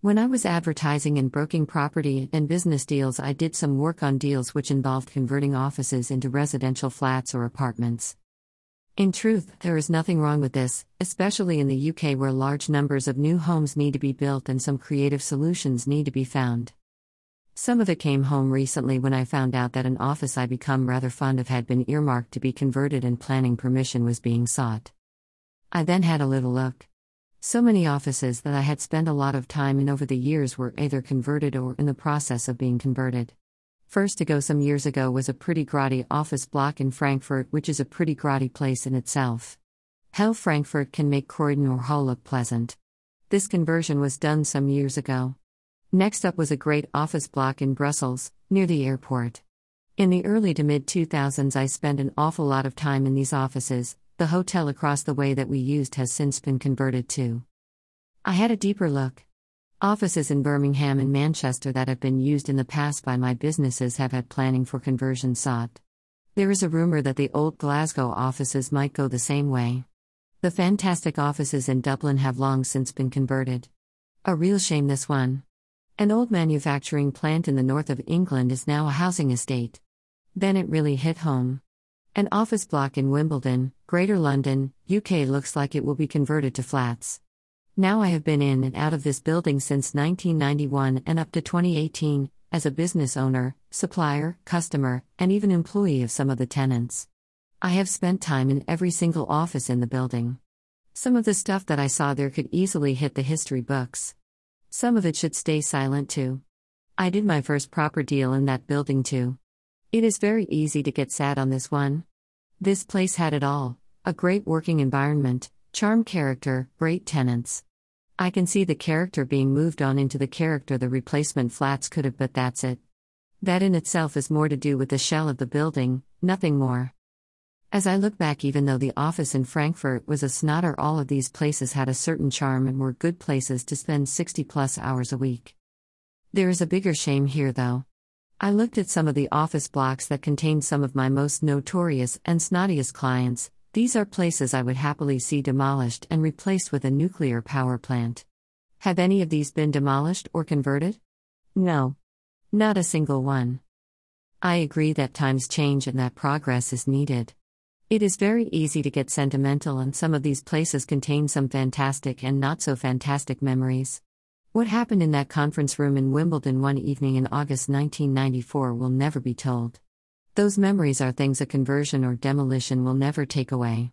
When I was advertising and broking property and business deals, I did some work on deals which involved converting offices into residential flats or apartments. In truth, there is nothing wrong with this, especially in the UK where large numbers of new homes need to be built and some creative solutions need to be found. Some of it came home recently when I found out that an office I become rather fond of had been earmarked to be converted and planning permission was being sought. I then had a little look. So many offices that I had spent a lot of time in over the years were either converted or in the process of being converted. First to go some years ago was a pretty grotty office block in Frankfurt, which is a pretty grotty place in itself. Hell, Frankfurt can make Croydon or Hull look pleasant. This conversion was done some years ago. Next up was a great office block in Brussels, near the airport. In the early to mid 2000s, I spent an awful lot of time in these offices, the hotel across the way that we used has since been converted to. I had a deeper look. Offices in Birmingham and Manchester that have been used in the past by my businesses have had planning for conversion sought. There is a rumor that the old Glasgow offices might go the same way. The fantastic offices in Dublin have long since been converted. A real shame, this one. An old manufacturing plant in the north of England is now a housing estate. Then it really hit home. An office block in Wimbledon, Greater London, UK looks like it will be converted to flats. Now I have been in and out of this building since 1991 and up to 2018, as a business owner, supplier, customer, and even employee of some of the tenants. I have spent time in every single office in the building. Some of the stuff that I saw there could easily hit the history books. Some of it should stay silent too. I did my first proper deal in that building too. It is very easy to get sad on this one. This place had it all a great working environment, charm character, great tenants. I can see the character being moved on into the character the replacement flats could have, but that's it. That in itself is more to do with the shell of the building, nothing more. As I look back, even though the office in Frankfurt was a snotter, all of these places had a certain charm and were good places to spend 60 plus hours a week. There is a bigger shame here, though. I looked at some of the office blocks that contained some of my most notorious and snottiest clients. These are places I would happily see demolished and replaced with a nuclear power plant. Have any of these been demolished or converted? No. Not a single one. I agree that times change and that progress is needed. It is very easy to get sentimental, and some of these places contain some fantastic and not so fantastic memories. What happened in that conference room in Wimbledon one evening in August 1994 will never be told. Those memories are things a conversion or demolition will never take away.